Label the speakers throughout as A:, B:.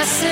A: This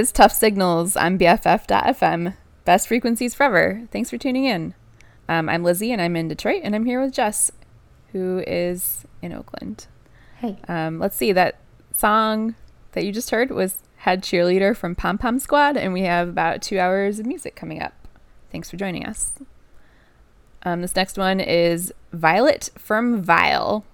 A: is Tuff Signals. I'm BFF.fm. Best frequencies forever. Thanks for tuning in. Um, I'm Lizzie and I'm in Detroit and I'm here with Jess, who is in Oakland.
B: Hey.
A: Um, let's see, that song that you just heard was Head Cheerleader from Pom Pom Squad, and we have about two hours of music coming up. Thanks for joining us. Um, this next one is Violet from
B: VIAL.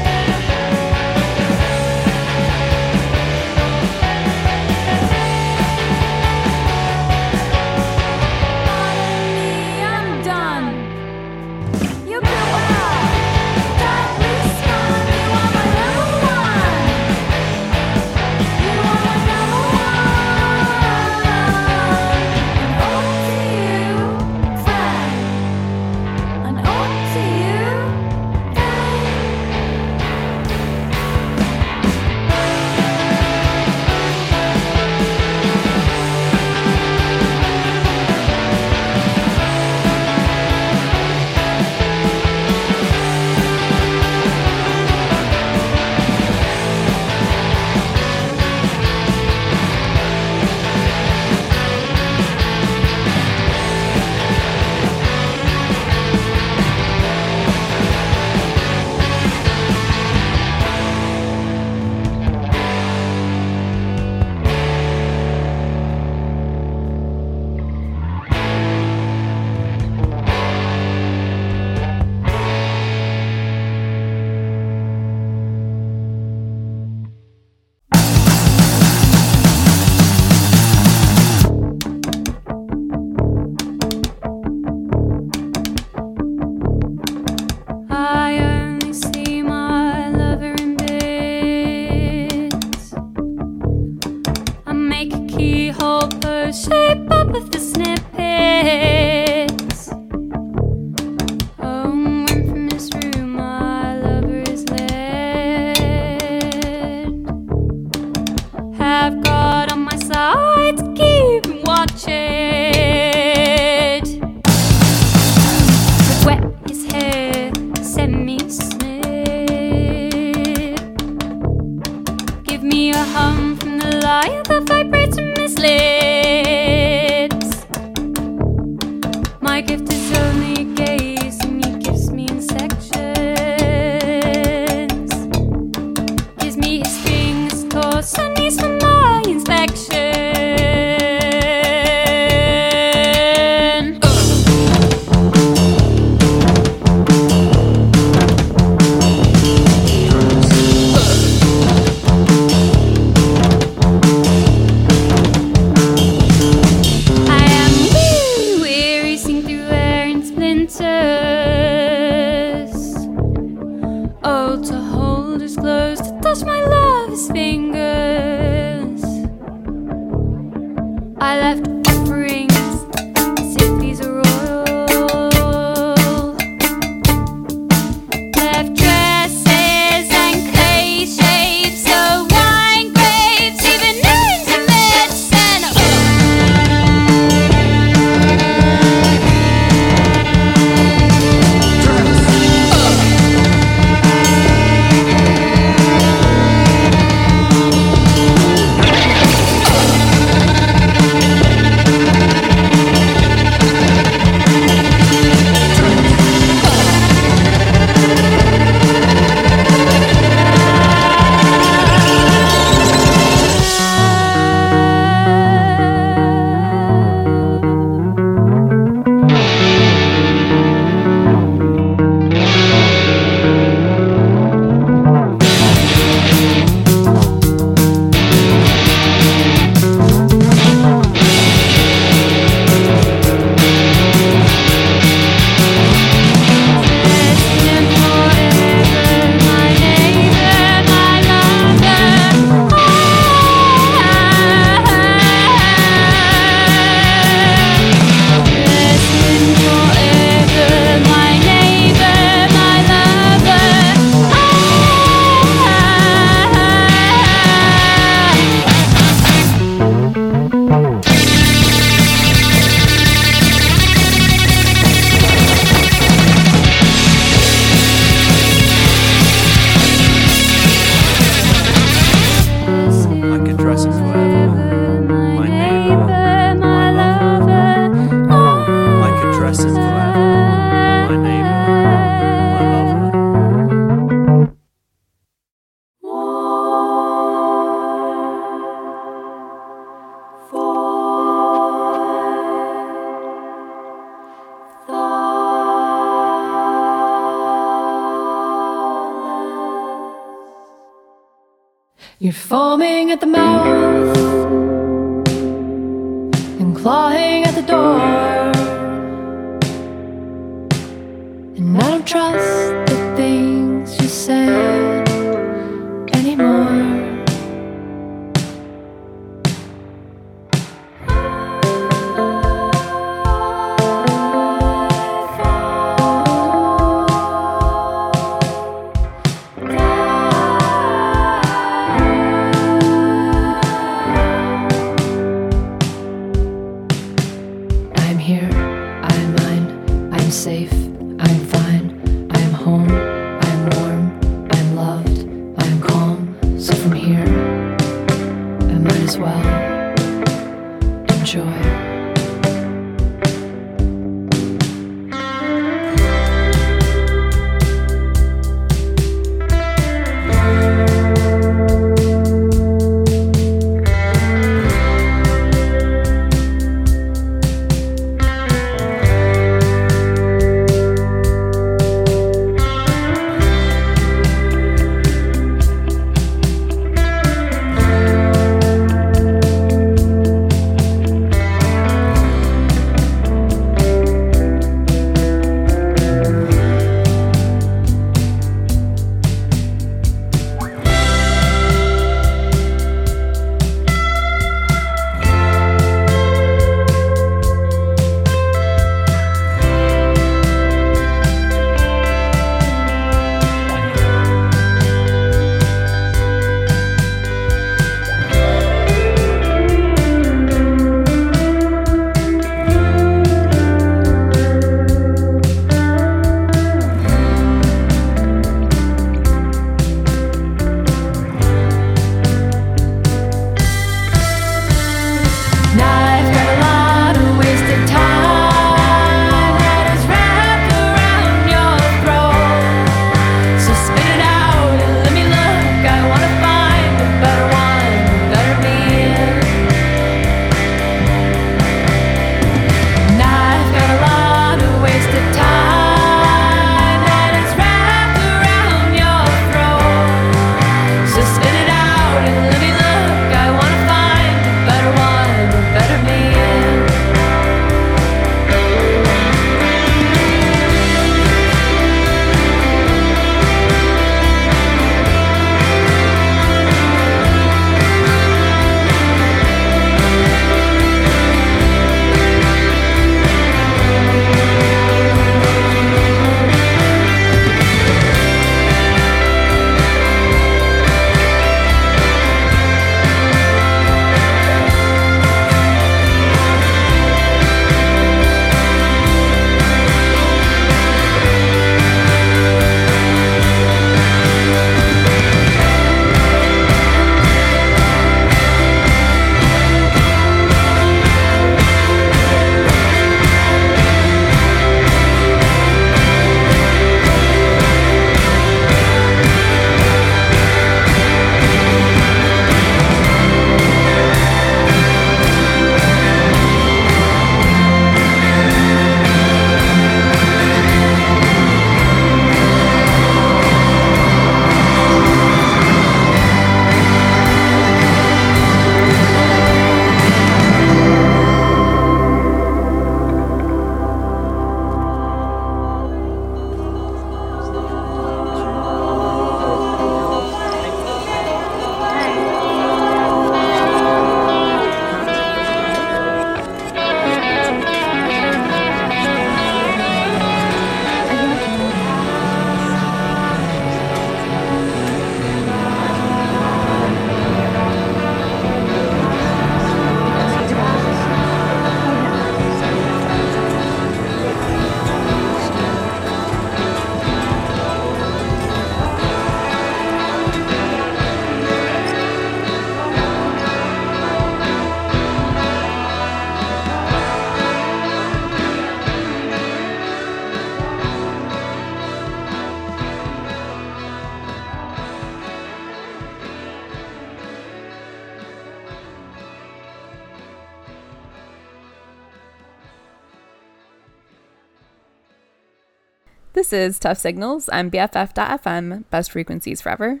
C: This is Tuff Signals. I'm BFF.FM, best frequencies forever.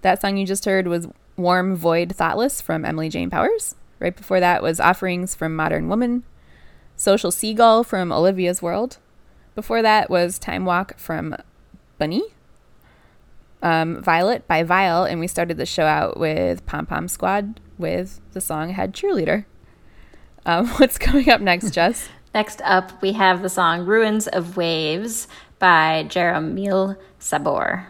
C: That song you just heard was Warm Void Thoughtless from Emily Jane Powers. Right before that was Offerings from Modern Woman, Social Seagull from Olivia's World. Before that was Time Walk from BNNY, um, Violet by VIAL, and we started the show out with Pom Pom Squad with the song Head Cheerleader. Um, what's coming up next, Jess?
D: Next up, we have the song Ruins of Waves by Jaromil Sabor.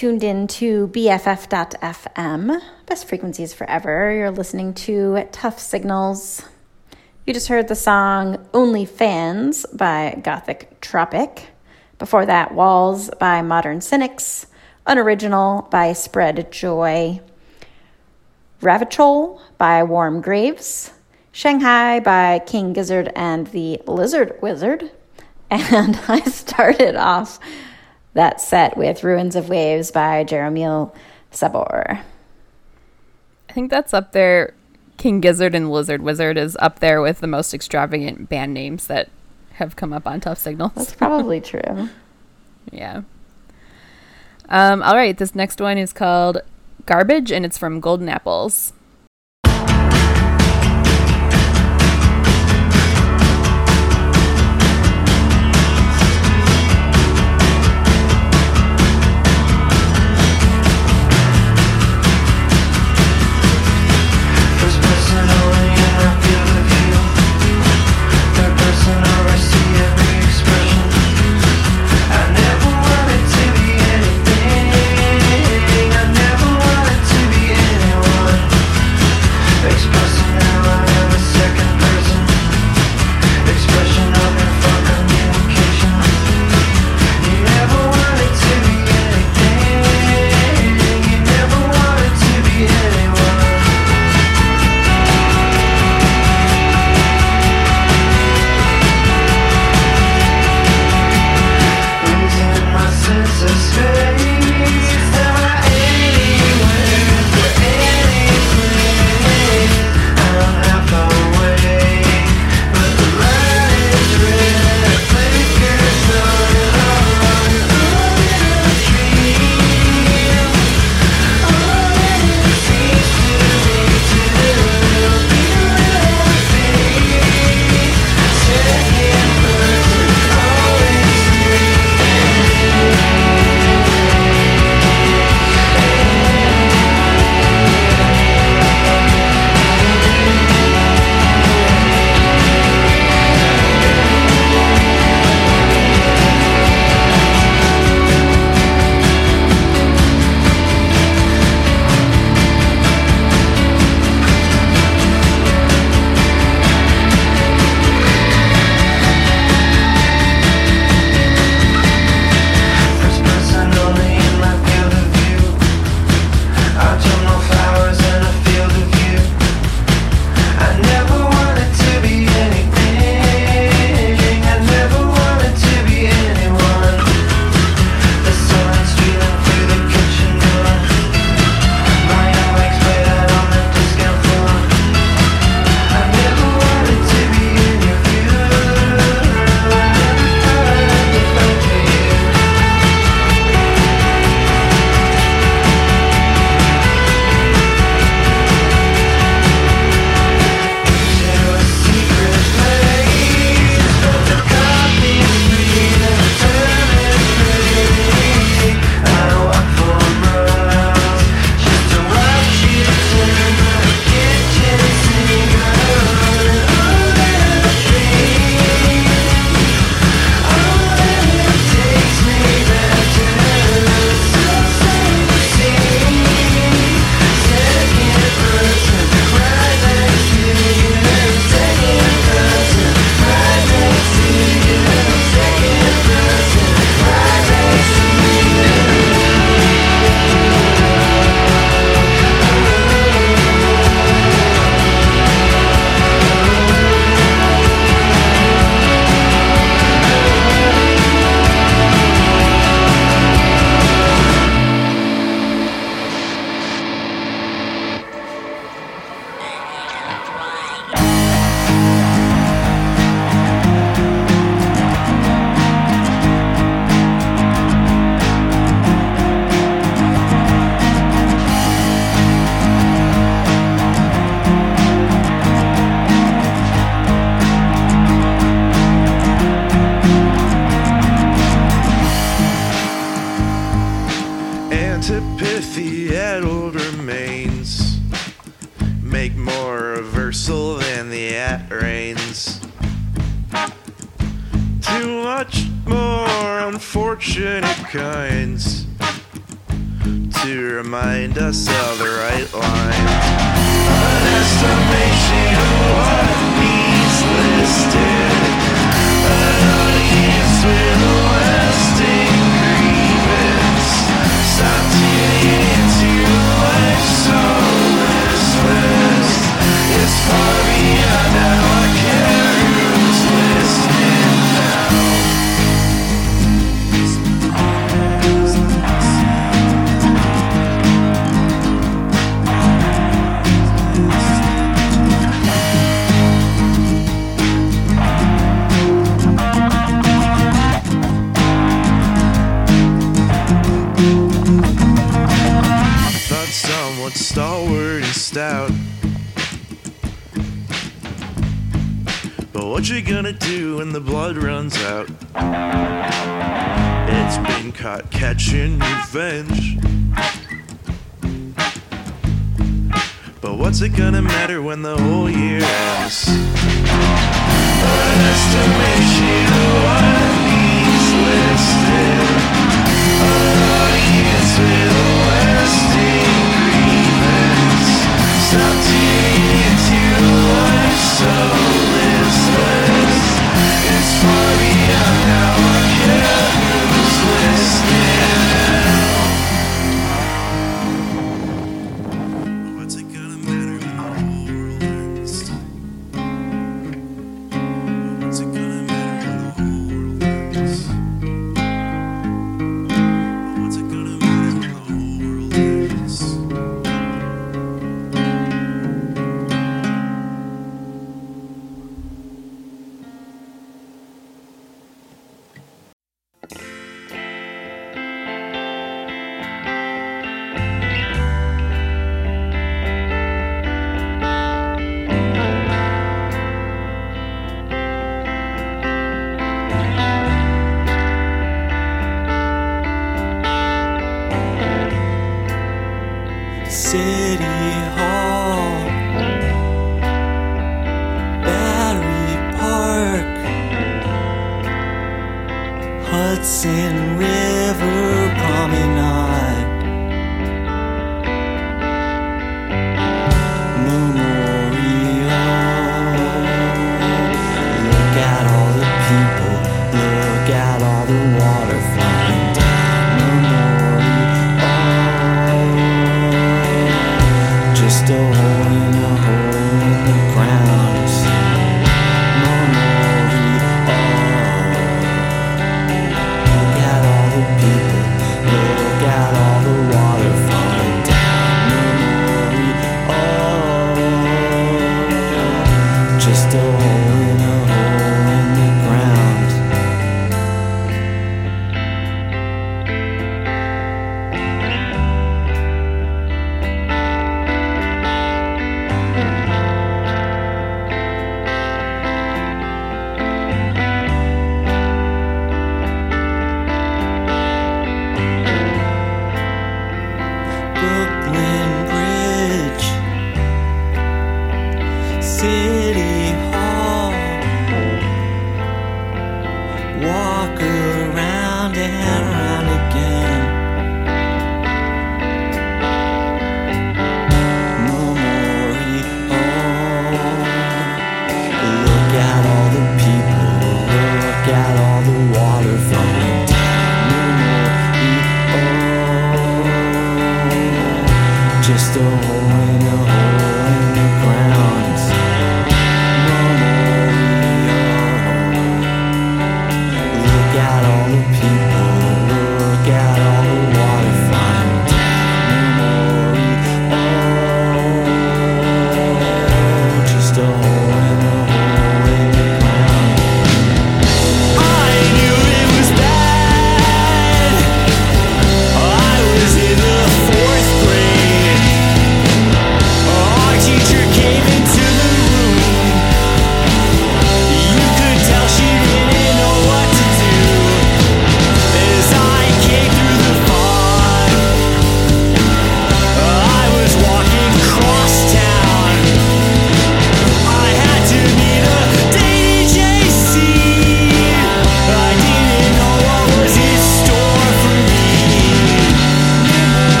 D: tuned in to BFF.FM, Best Frequencies Forever. You're listening to Tuff Signals. You just heard the song Only Fans by Gothic Tropic. Before that, Walls by Modern Cynics. Unoriginal by Spread Joy. Ravachol by Warm Graves. Shanghai by King Gizzard and the Lizard Wizard. And I started off that set with Ruins of Waves by Jaromil Sabor.
E: I think that's up there. King Gizzard and Lizard Wizard is up there with the most extravagant band names that have come up on Tuff Signals.
D: That's probably true.
E: yeah. Um, all right, this next one is called Garbage and it's from Golden Apples.
F: Just a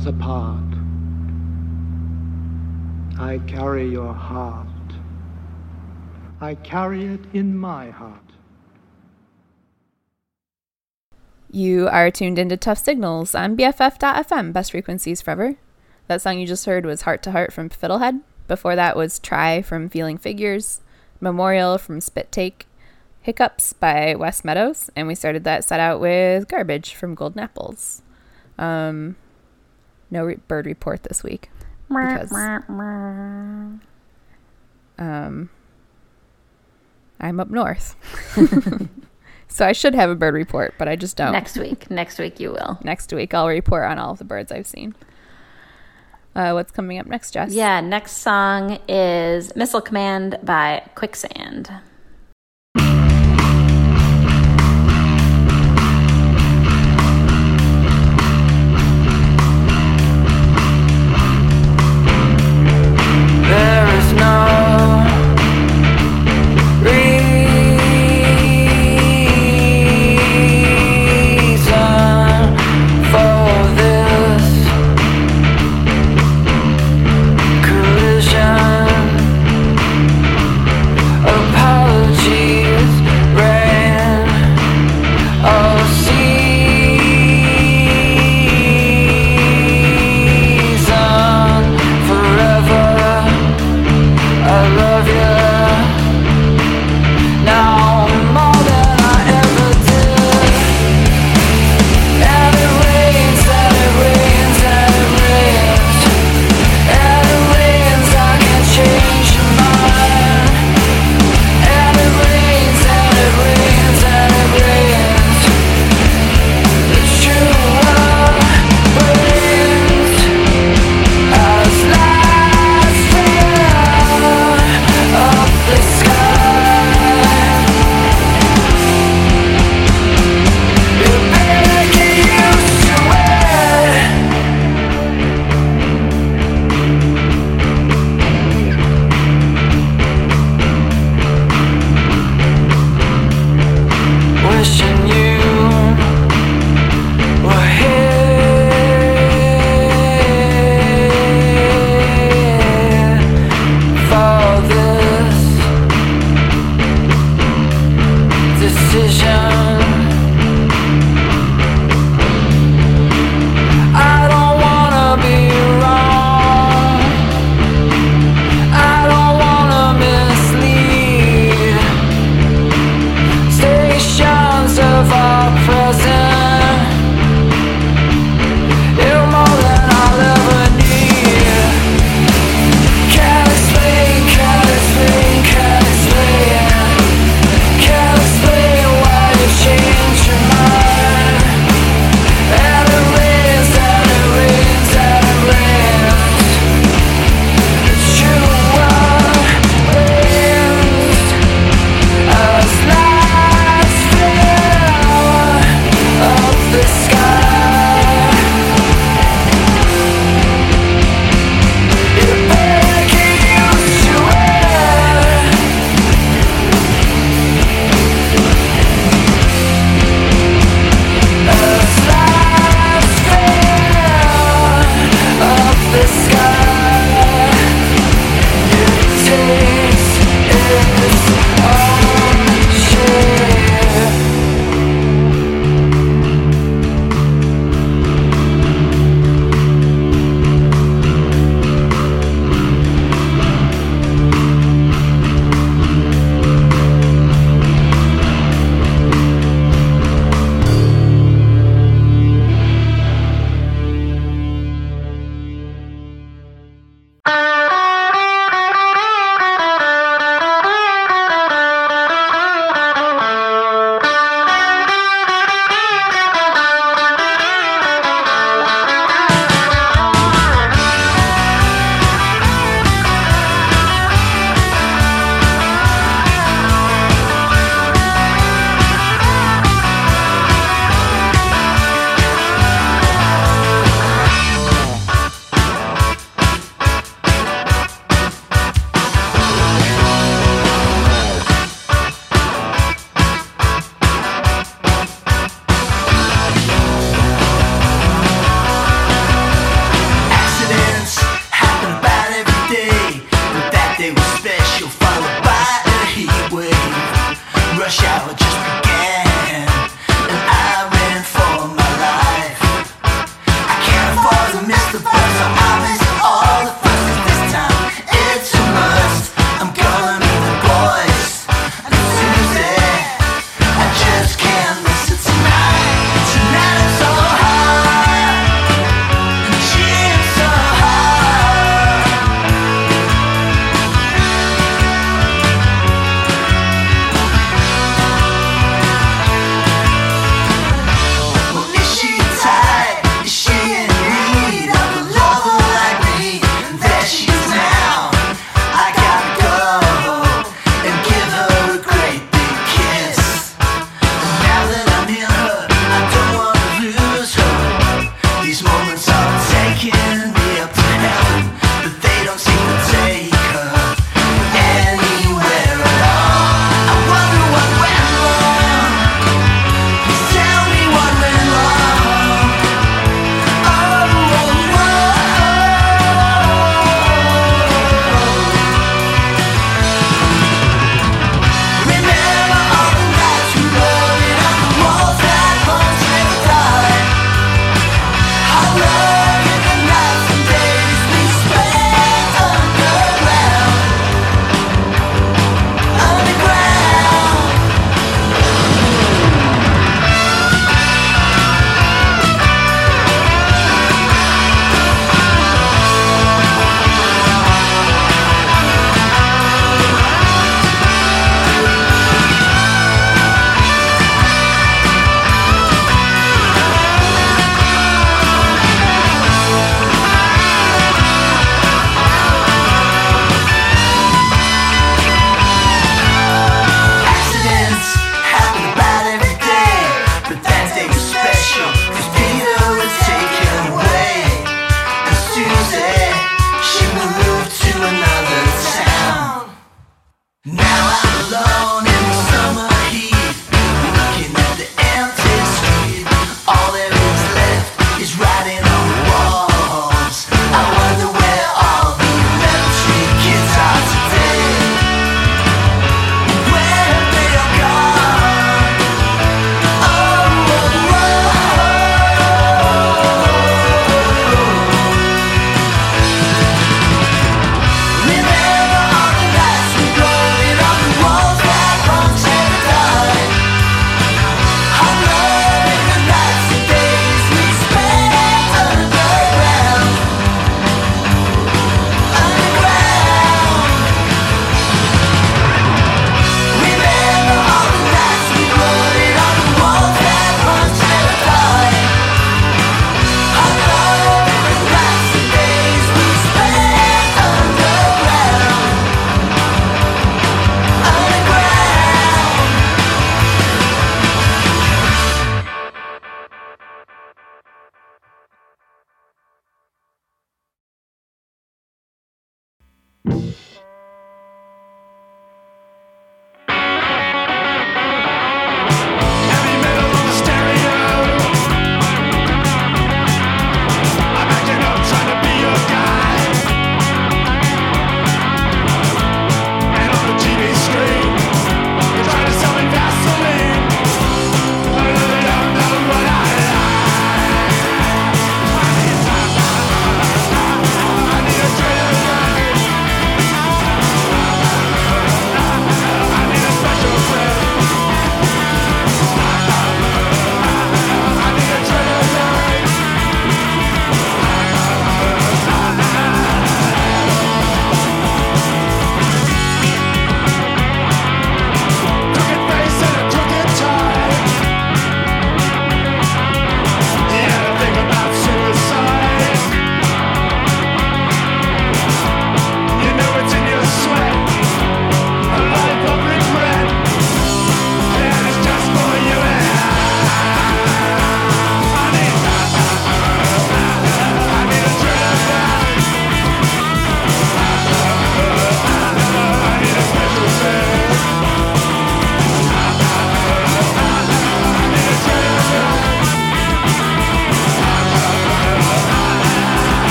G: stars apart. I carry your heart. I carry it in my heart.
C: You are tuned into Tuff Signals on BFF.fm, best frequencies forever. That song you just heard was Heart to Heart from Fiddlehead. Before that was Try from Feeling Figures, Memorial from Spit Take, Hiccups by Wes Meadows, and we started that set out with Garbage from Golden Apples. Um, no re- bird report this week because um, I'm up north. so I should have a bird report, but I just don't.
H: Next week. Next week you will.
C: Next week, I'll report on all of the birds I've seen. Uh, what's coming up next, Jess?
H: Yeah, next song is Missile Command by Quicksand.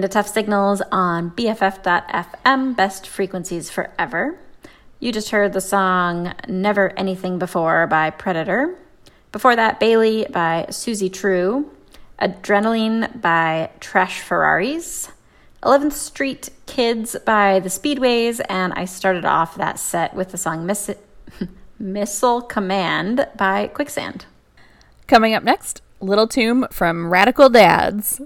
D: You're tuned in to Tuff Signals on BFF.FM, best frequencies forever. You just heard the song Never Anything Before by Predator. Before that, Bailey by Suzie True. Adrenaline by Trash Ferraris. 11th Street Kids by The Speedways. And I started off that set with the song Miss- Missile Command by Quicksand.
A: Coming up next, Little Tomb from Radical Dads.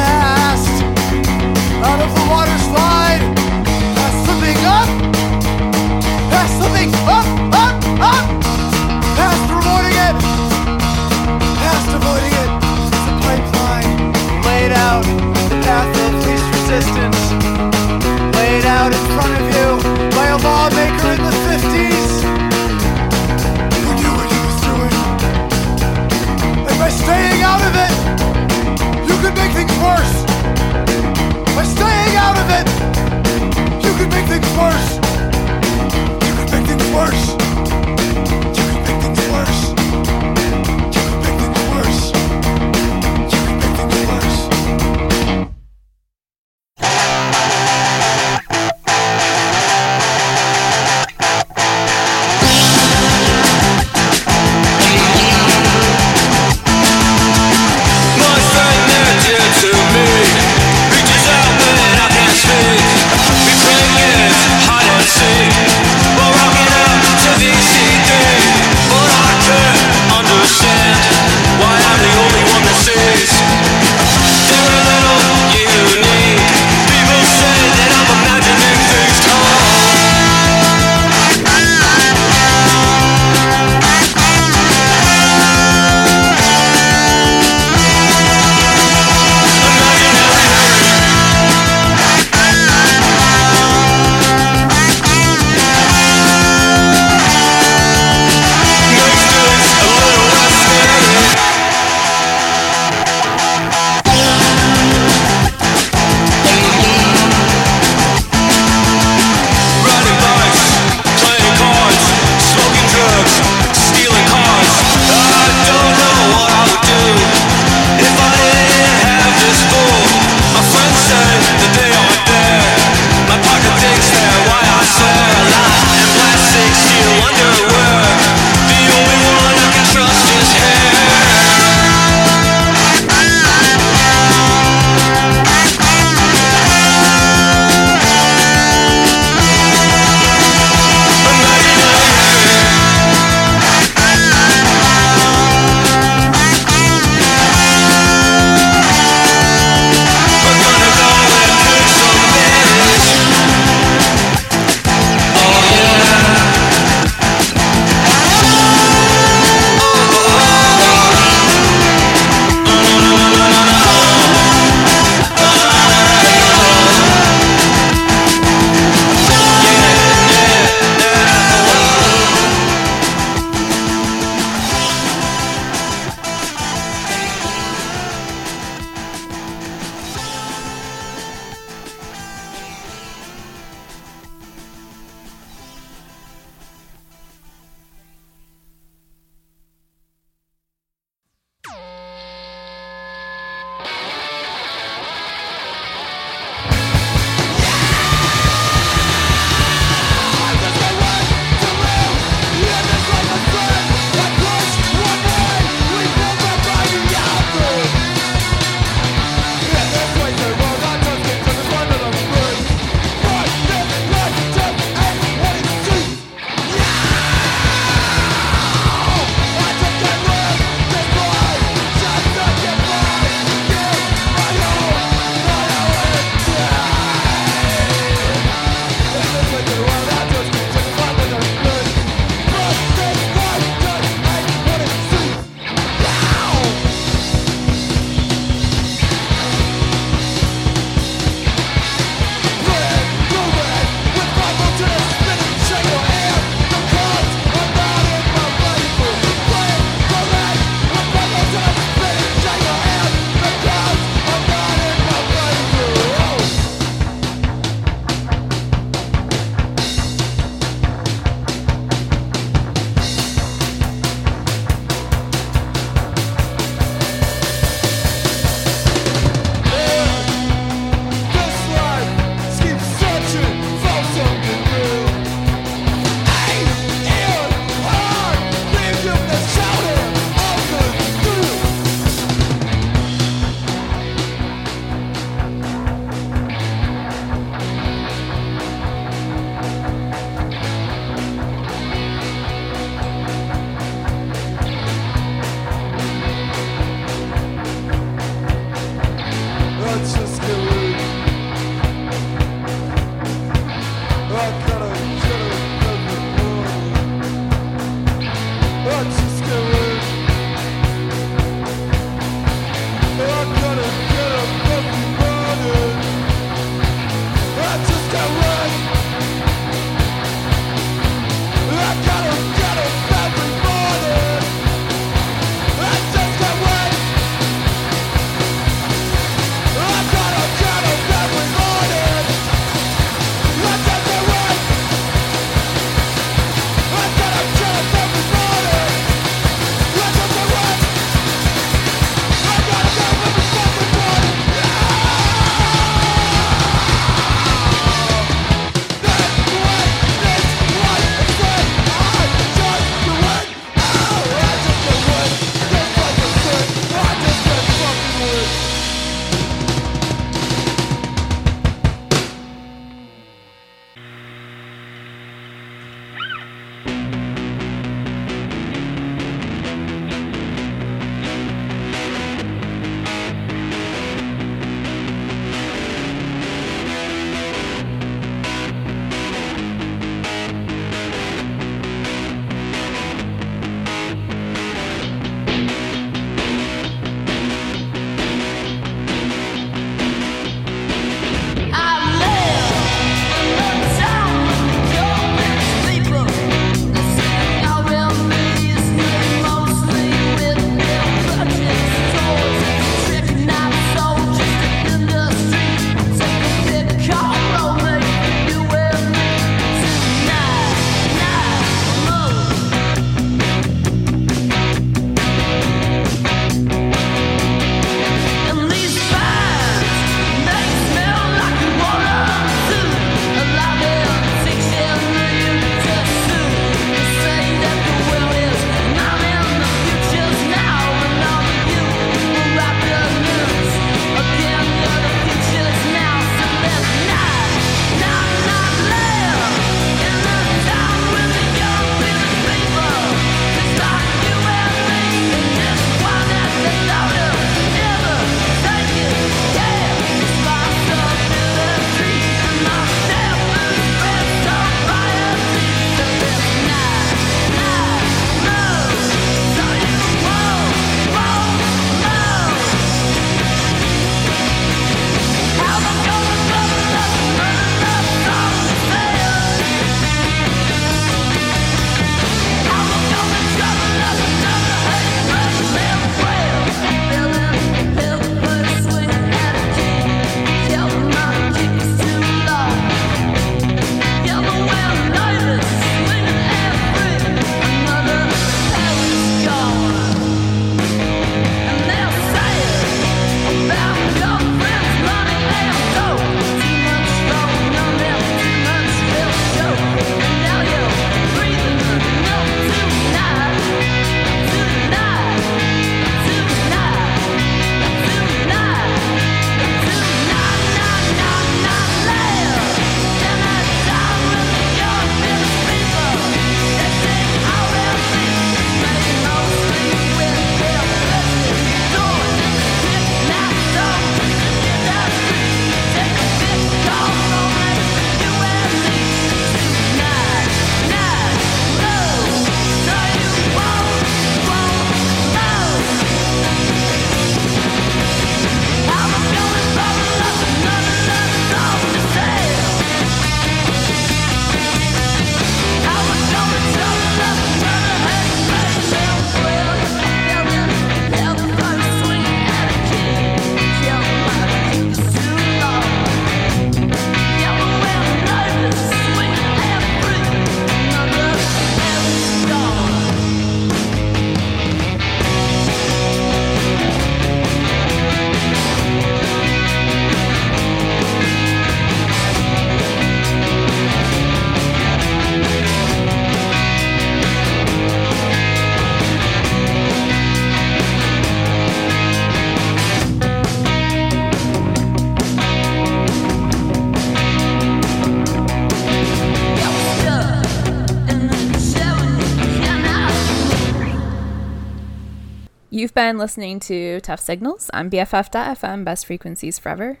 C: Been listening to Tuff Signals on BFF.FM, Best Frequencies Forever.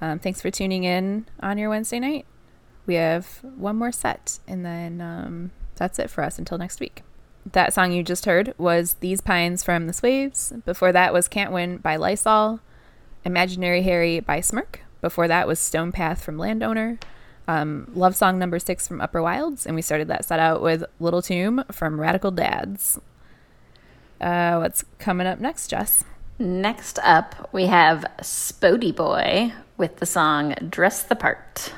C: Um, thanks for tuning in on your Wednesday night. We have one more set, and then um, that's it for us until next week. That song you just heard was These Pines from the Swaves. Before that was Can't Win by Lysol. Imaginary Harry by Smirk. Before that was Stone Path from Landowner. Um, Love Song number six from Upper Wilds. And we started that set out with Little Tomb from Radical Dads. Uh, what's coming up next, Jess?
D: Next up, we have Spodee Boy with the song Dress the Part.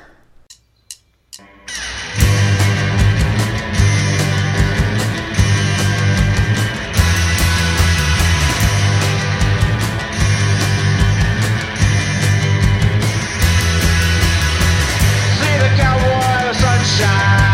I: See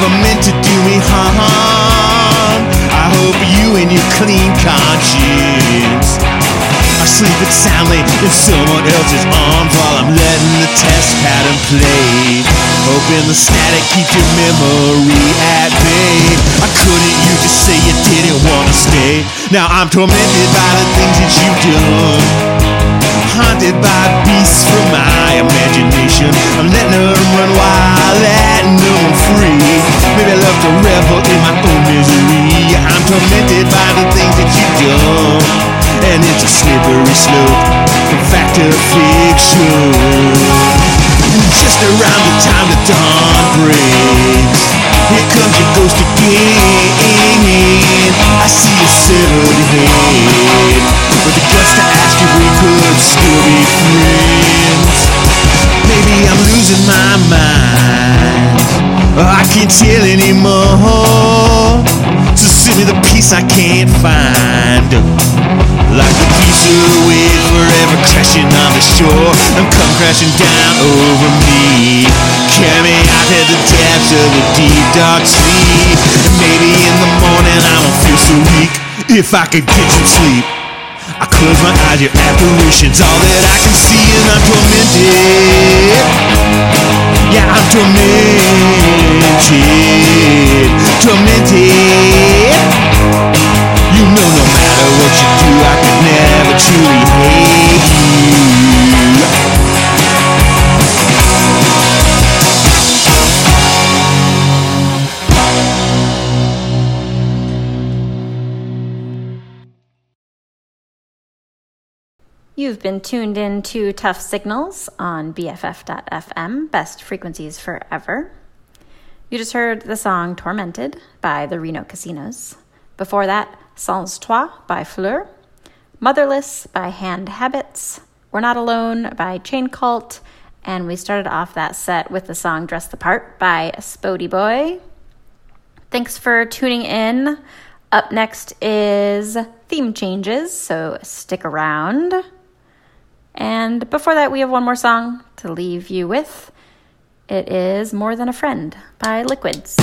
J: never meant to do me harm. I hope you and your clean conscience are sleeping soundly in someone else's arms while I'm letting the test pattern play. Hoping the static keeps your memory at bay. I couldn't, you just say you didn't wanna stay. Now I'm tormented by the things that you've done. Haunted by beasts from my imagination. I'm letting them run wild, letting them free. Maybe I love to revel in my own misery. I'm tormented by the things that you've done. And it's a slippery slope from fact to fiction. Just around the time the dawn breaks, here comes your ghost again. I see your severed head, with the guts to ask if we could still be friends. Maybe I'm losing my mind. Oh, I can't tell anymore. So send me the piece I can't find. Like piece of wave forever crashing on the shore and come crashing down over me. Carry me out to the depths of the deep dark sea. And maybe in the morning I won't feel so weak if I could get some sleep. I close my eyes, your apparition's all that I can see, and I'm tormented. Yeah, I'm tormented, tormented. You know, no matter what you do, I could never truly hate you.
D: You've been tuned in to Tuff Signals on BFF.FM, best frequencies forever. You just heard the song Tormented by the Reno Casinos. Before that, Sans Toi by Fleur, Motherless by Hand Habits, We're Not Alone by Chain Cult, and we started off that set with the song Dress the Part by Spodee Boy. Thanks for tuning in. Up next is theme changes, so stick around. And before that, we have one more song to leave you with. It is More Than a Friend by Liquids.